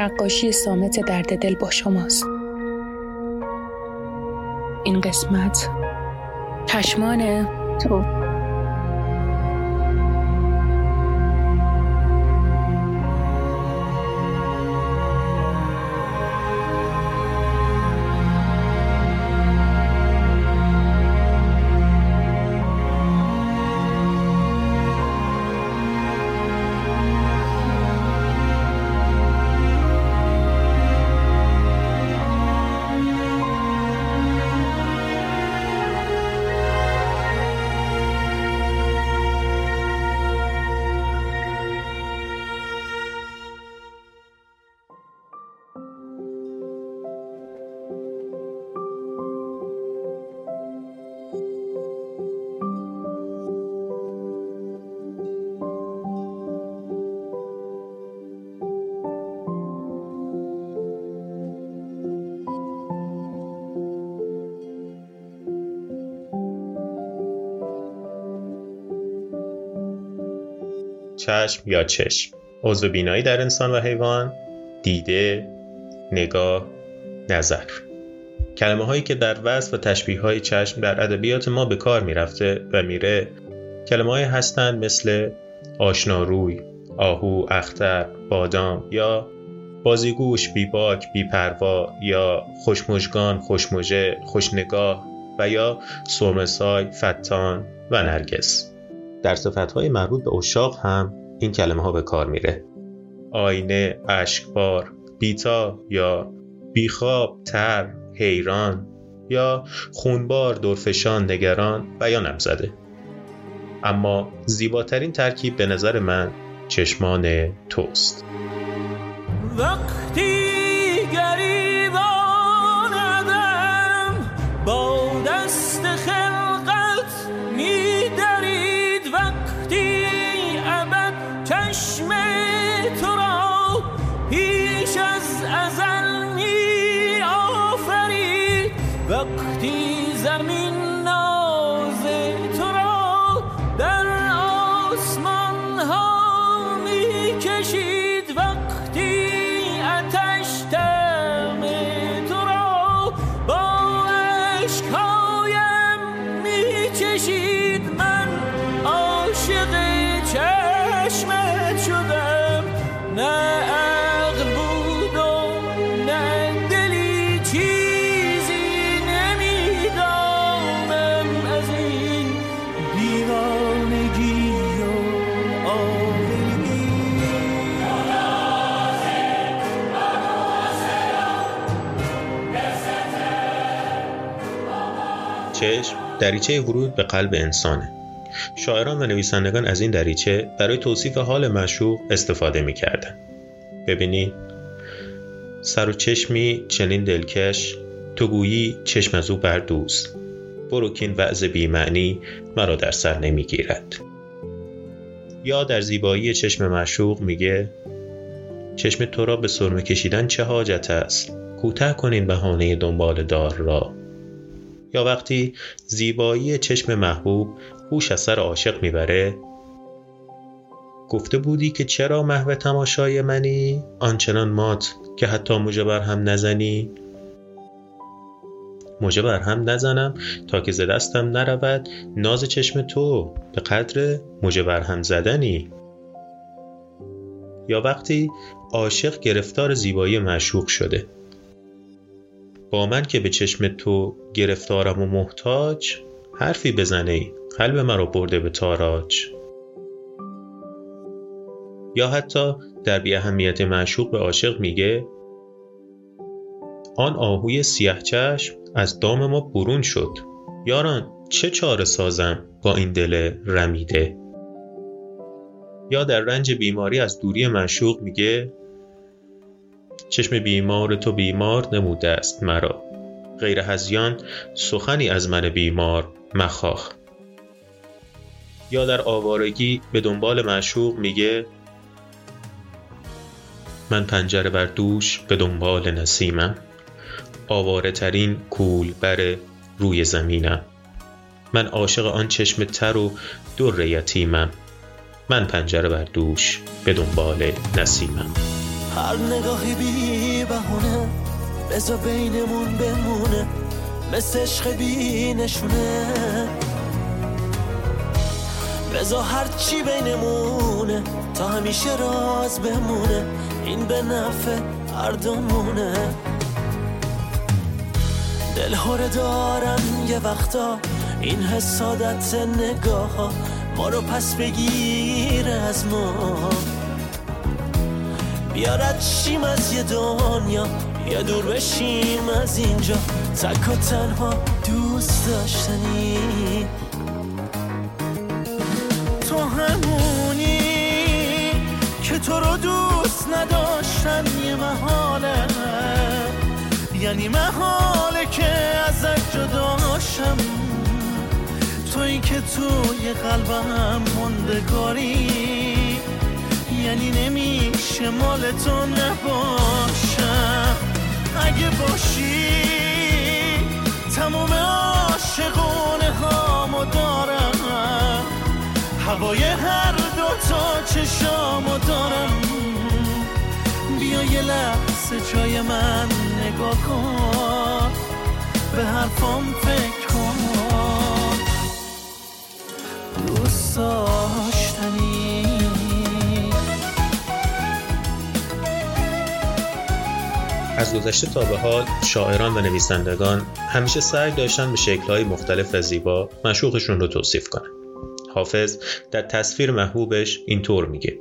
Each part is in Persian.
نقاشی سامت درد دل با شماست. این قسمت چشمان تو. چشم یا چشم. عضو بینایی در انسان و حیوان دیده نگاه نظر. کلمه هایی که در وصف و تشبیه های چشم در ادبیات ما به کار می‌رفته و میره کلمه های هستند مثل آشناروی آهو اختر بادام یا بازیگوش بیباک بیپروا یا خوشمژگان خوشمژه خوشنگاه و یا سرمسای فتان و نرگس. در صفتهای مربوط به اشاق هم این کلمه ها به کار میره. آینه، اشکبار، بیتا یا بیخواب، تر، حیران یا خونبار، دورفشان، نگران و یا نمزده. اما زیباترین ترکیب به نظر من چشمان توست. وقتی amis چشم دریچه ورود به قلب انسانه. شاعران و نویسندگان از این دریچه برای توصیف حال مشوق استفاده می‌کردن. ببینید سر و چشمی چنین دلکش تو گویی چشم از او بر دوست. برو کین وعظ بیمعنی مرا در سر نمی‌گیرد. یا در زیبایی چشم مشوق میگه چشم تو را به سرمه کشیدن چه حاجت است؟ کوتاه کنین بهانه دنبال دار را. یا وقتی زیبایی چشم محبوب هوش از سر عاشق می‌بره؟ گفته بودی که چرا محو تماشای منی؟ آنچنان مات که حتی موجه بر هم نزنی. موجه بر هم نزنم تا که ز دستم نرود ناز چشم تو. به قدر موجه بر هم زدنی. یا وقتی عاشق گرفتار زیبایی معشوق شده. با من که به چشم تو گرفتارم و محتاج حرفی بزنه ای. قلب مرا برده به تاراج. یا حتی در بی اهمیت معشوق به عاشق میگه آن آهوی سیاه چشم از دام ما برون شد. یاران چه چاره سازم با این دل رمیده؟ یا در رنج بیماری از دوری معشوق میگه چشم بیمار تو بیمار نموده است مرا. غیر هزیان سخنی از من بیمار مخاخ یا در آوارگی به دنبال معشوق میگه من پنجره بر دوش به دنبال نسیمم. آواره ترین کول بر روی زمینم. من عاشق آن چشم تر و در یتیمم. من پنجره بر دوش به دنبال نسیمم. هر نگاهی بی بهونه بزا بینمون بمونه مثل عشق بی نشونه. بزا هر چی بینمونه تا همیشه راز بمونه این به نفع هر دومونه. دل دارن یه وقتا این حسادت نگاه ها ما رو پس بگیره از ما. بیارد شیم از یه دنیا یا دور بشیم از اینجا. تک و تنها دوست داشتنی. تو همونی که تو رو دوست نداشتن یه محاله. یعنی محاله که ازت جداشم توی که توی قلبم مندگاری یعنی نمیشه مال تو نباشم. اگه باشی تموم عاشقونه هامو دارم. هوای هر دوتا چشامو دارم. بیا یه لحظه جای من نگاه کن. به حرفام فکر کن. دوست از گذشته تا به حال شاعران و نویسندگان همیشه سعی داشتن به شکلهای مختلف و زیبا مشوقشون رو توصیف کنن. حافظ در تصویر محبوبش اینطور میگه.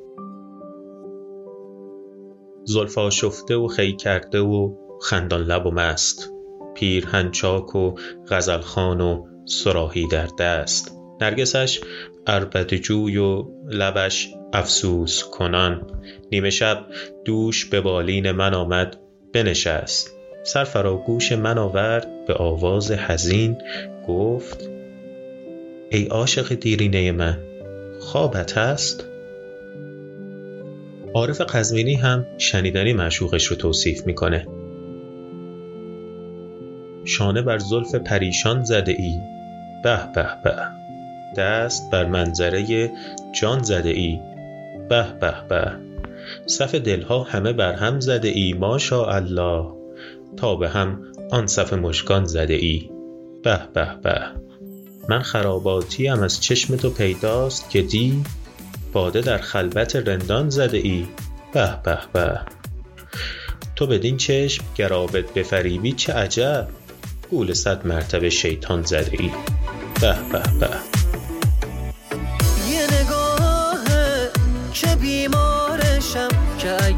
زلفا شفته و خی کرده و خندان لب و مست. پیر هنچاک و غزلخان و سراحی در دست. نرگسش اربد جوی و لبش افسوس کنان. نیمه شب دوش به بالین من آمد. بنشست. سر فراگوش من آورد به آواز حزین گفت ای عاشق دیرینه من خوابت هست؟ عارف قزمینی هم شنیدنی معشوقش رو توصیف می‌کنه. شانه بر زلف پریشان زده ای. به به به. دست بر منظره جان زده ای. به به به. صف دلها همه بر هم زده ای ماشا الله تا به هم آن صف مشکان زده ای. به به به. من خراباتیم از چشم تو پیداست که دی باده در خلبت رندان زده ای. به به به. تو بدین چشم گرابت بفریبی چه عجب. گول صد مرتبه شیطان زده ای. به به به.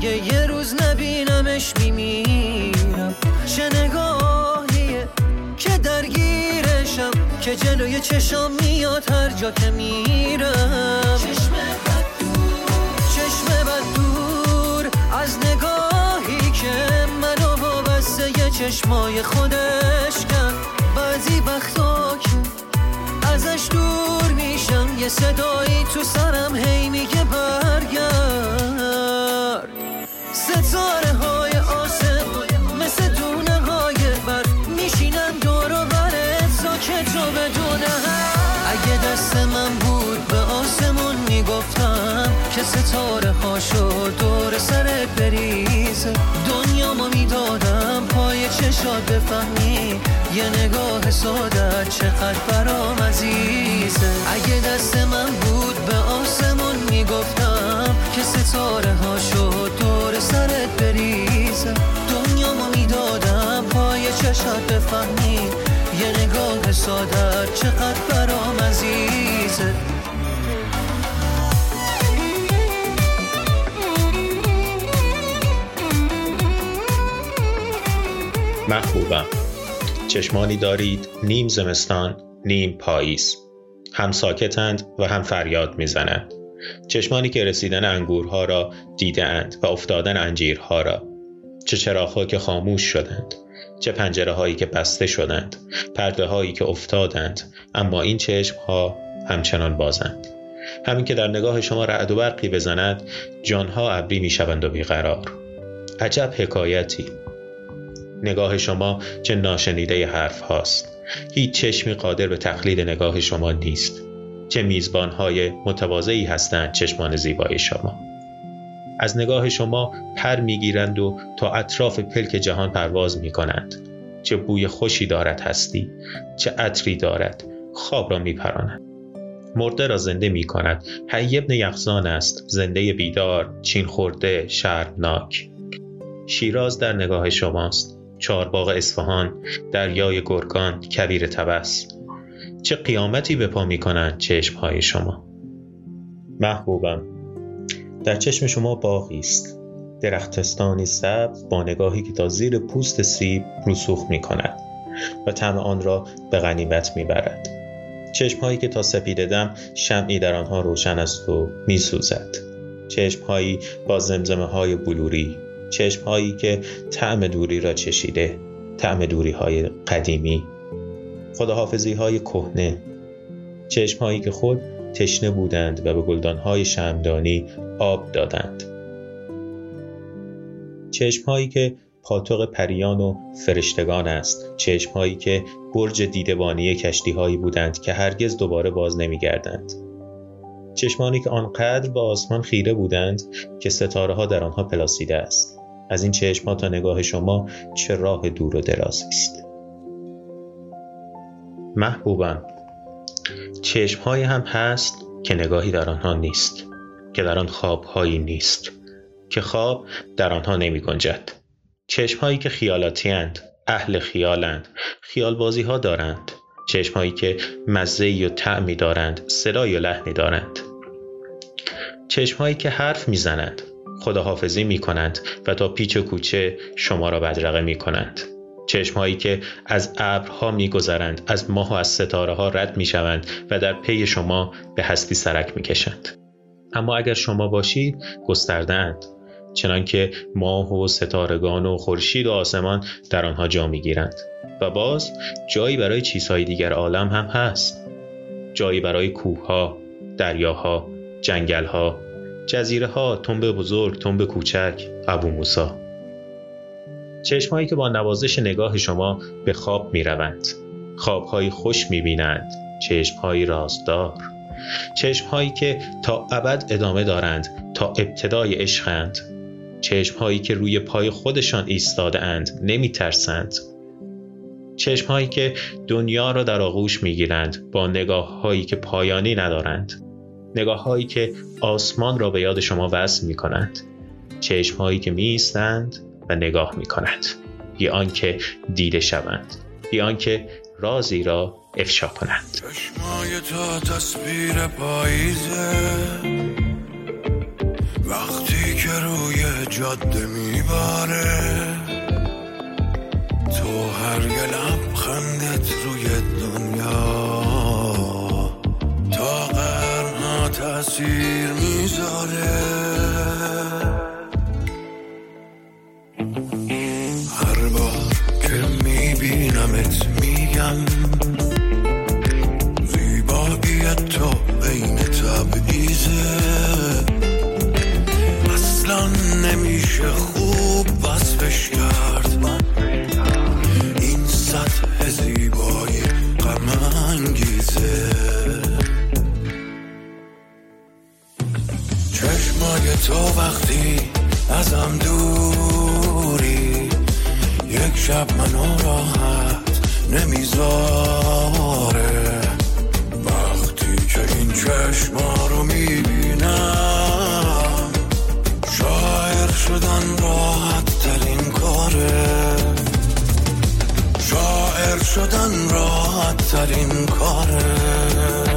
اگه یه روز نبینمش میمیرم. چه نگاهیه که درگیرشم که جلوی چشام میاد هر جا که میرم. چشم بد دور. چشم بد دور از نگاهی که منو وابسته یه چشمای خودش کن بعضی وقتا که ازش دور میشم یه صدایی تو سرم هی میگه که ستاره هاشو دور سرت بریزه دنیا ما می‌دادم پای چشات بفهمی. یه نگاه ساده چقدر برام عزیزه اگه دست من بود به آسمون می‌گفتم که ستاره هاشو دور سرت بریزه دنیا ما می‌دادم پای چشات بفهمی. یه نگاه ساده چقدر برام عزیزه محبوبم چشمانی دارید نیم زمستان نیم پاییز. هم ساکتند و هم فریاد می‌زنند. چشمانی که رسیدن انگورها را دیدند و افتادن انجیرها را. چه چراغها که خاموش شدند چه پنجره هایی که بسته شدند پرده هایی که افتادند اما این چشم ها همچنان بازند. همین که در نگاه شما رعد و برقی بزند جانها ابری می‌شوند و بیقرار. عجب حکایتی. نگاه شما چه ناشنیده حرف هاست. هیچ چشمی قادر به تقلید نگاه شما نیست. چه میزبان های متواضعی هستند چشمان زیبای شما. از نگاه شما پر می‌گیرند و تا اطراف پلک جهان پرواز می کنند چه بوی خوشی دارد هستی چه عطری دارد خواب را میپراند. مرده را زنده می کند حی ابن یخزان است زنده بیدار چین خورده شرمناک. شیراز در نگاه شماست. چارباغ اصفهان دریای گرگان کبیر تبس. چه قیامتی به پا می کنند چشم های شما. محبوبم در چشم شما باغی است. درختستانی سبز با نگاهی که تا زیر پوست سیب رسوخ می کند و طعم آن را به غنیمت می برد چشم هایی که تا سپیده دم شمعی در آنها روشن است و می سوزد چشم هایی با زمزمه های بلوری چشم هایی که طعم دوری را چشیده طعم دوری های قدیمی خداحافظی های کهنه. چشم هایی که خود تشنه بودند و به گلدان های شمدانی آب دادند. چشم هایی که پاتوق پریان و فرشتگان است. چشم هایی که برج دیدبانی کشتی هایی بودند که هرگز دوباره باز نمی گردند چشمانی که آنقدر به آسمان خیره بودند که ستاره ها در آنها پلاسیده است. از این چشم ها تا نگاه شما چه راه دور و درازی است. محبوبم چشم های هم هست که نگاهی در آنها نیست که در آن خواب هایی نیست که خواب در آنها نمی گنجد. چشم هایی که خیالاتی اند اهل خیالند خیال بازی ها دارند. چشم هایی که مزه و تعمی دارند صدای و لحنی دارند. چشم هایی که حرف می‌زنند خداحافظی می کنند و تا پیچ و کوچه شما را بدرقه می کنند چشم هایی که از ابرها میگذرند از ماه و از ستاره ها رد می شوند و در پی شما به هستی سرک می کشند. اما اگر شما باشید گستردهاند چنانکه ماه و ستارگان و خورشید و آسمان در آنها جا می‌گیرند. و باز جایی برای چیزهای دیگر عالم هم هست. جایی برای کوهها دریاها جنگلها جزیره ها تنبه بزرگ تنبه کوچک ابو موسا چشمهایی که با نوازش نگاه شما به خواب می روند خوابهایی خوش می بینند چشمهایی رازدار. چشمهایی که تا ابد ادامه دارند تا ابتدای عشقند. چشم هایی که روی پای خودشان ایستاده اند نمی ترسند چشم هایی که دنیا را در آغوش می گیرند با نگاه هایی که پایانی ندارند. نگاه هایی که آسمان را به یاد شما وصل می کنند چشم هایی که می ایستند و نگاه می کنند بی آنکه دیده شوند. بی آنکه رازی را افشا کنند. چشمای تا تصویر پاییزه. وقتی که روی جاده میباره تو هر یه تاثیر می‌ذاره. شب منو راحت نمی‌ذاره. وقتی که این چشما رو می‌بینم شاعر شدن راحت ترین کاره. شاعر شدن راحت ترین کاره.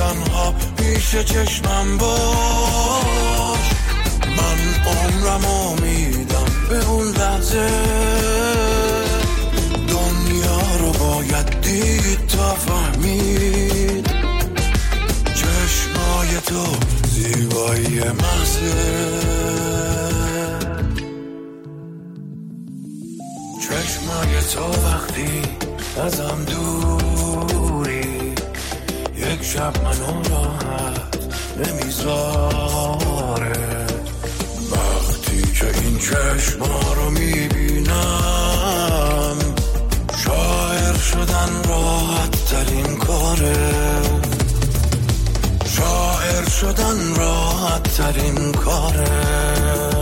تنها پیش چشمم باش. من عمرم امیدم به اون لحظه. دنیا رو باید دید تا فهمید. چشمای تو زیبایی محضه. چشمای تو وقتی ازم دوری یک شب منو راحت نمی‌ذاره. وقتی که این چشما رو می‌بینم شاعر شدن راحت ترین کاره. شاعر شدن راحت ترین کاره.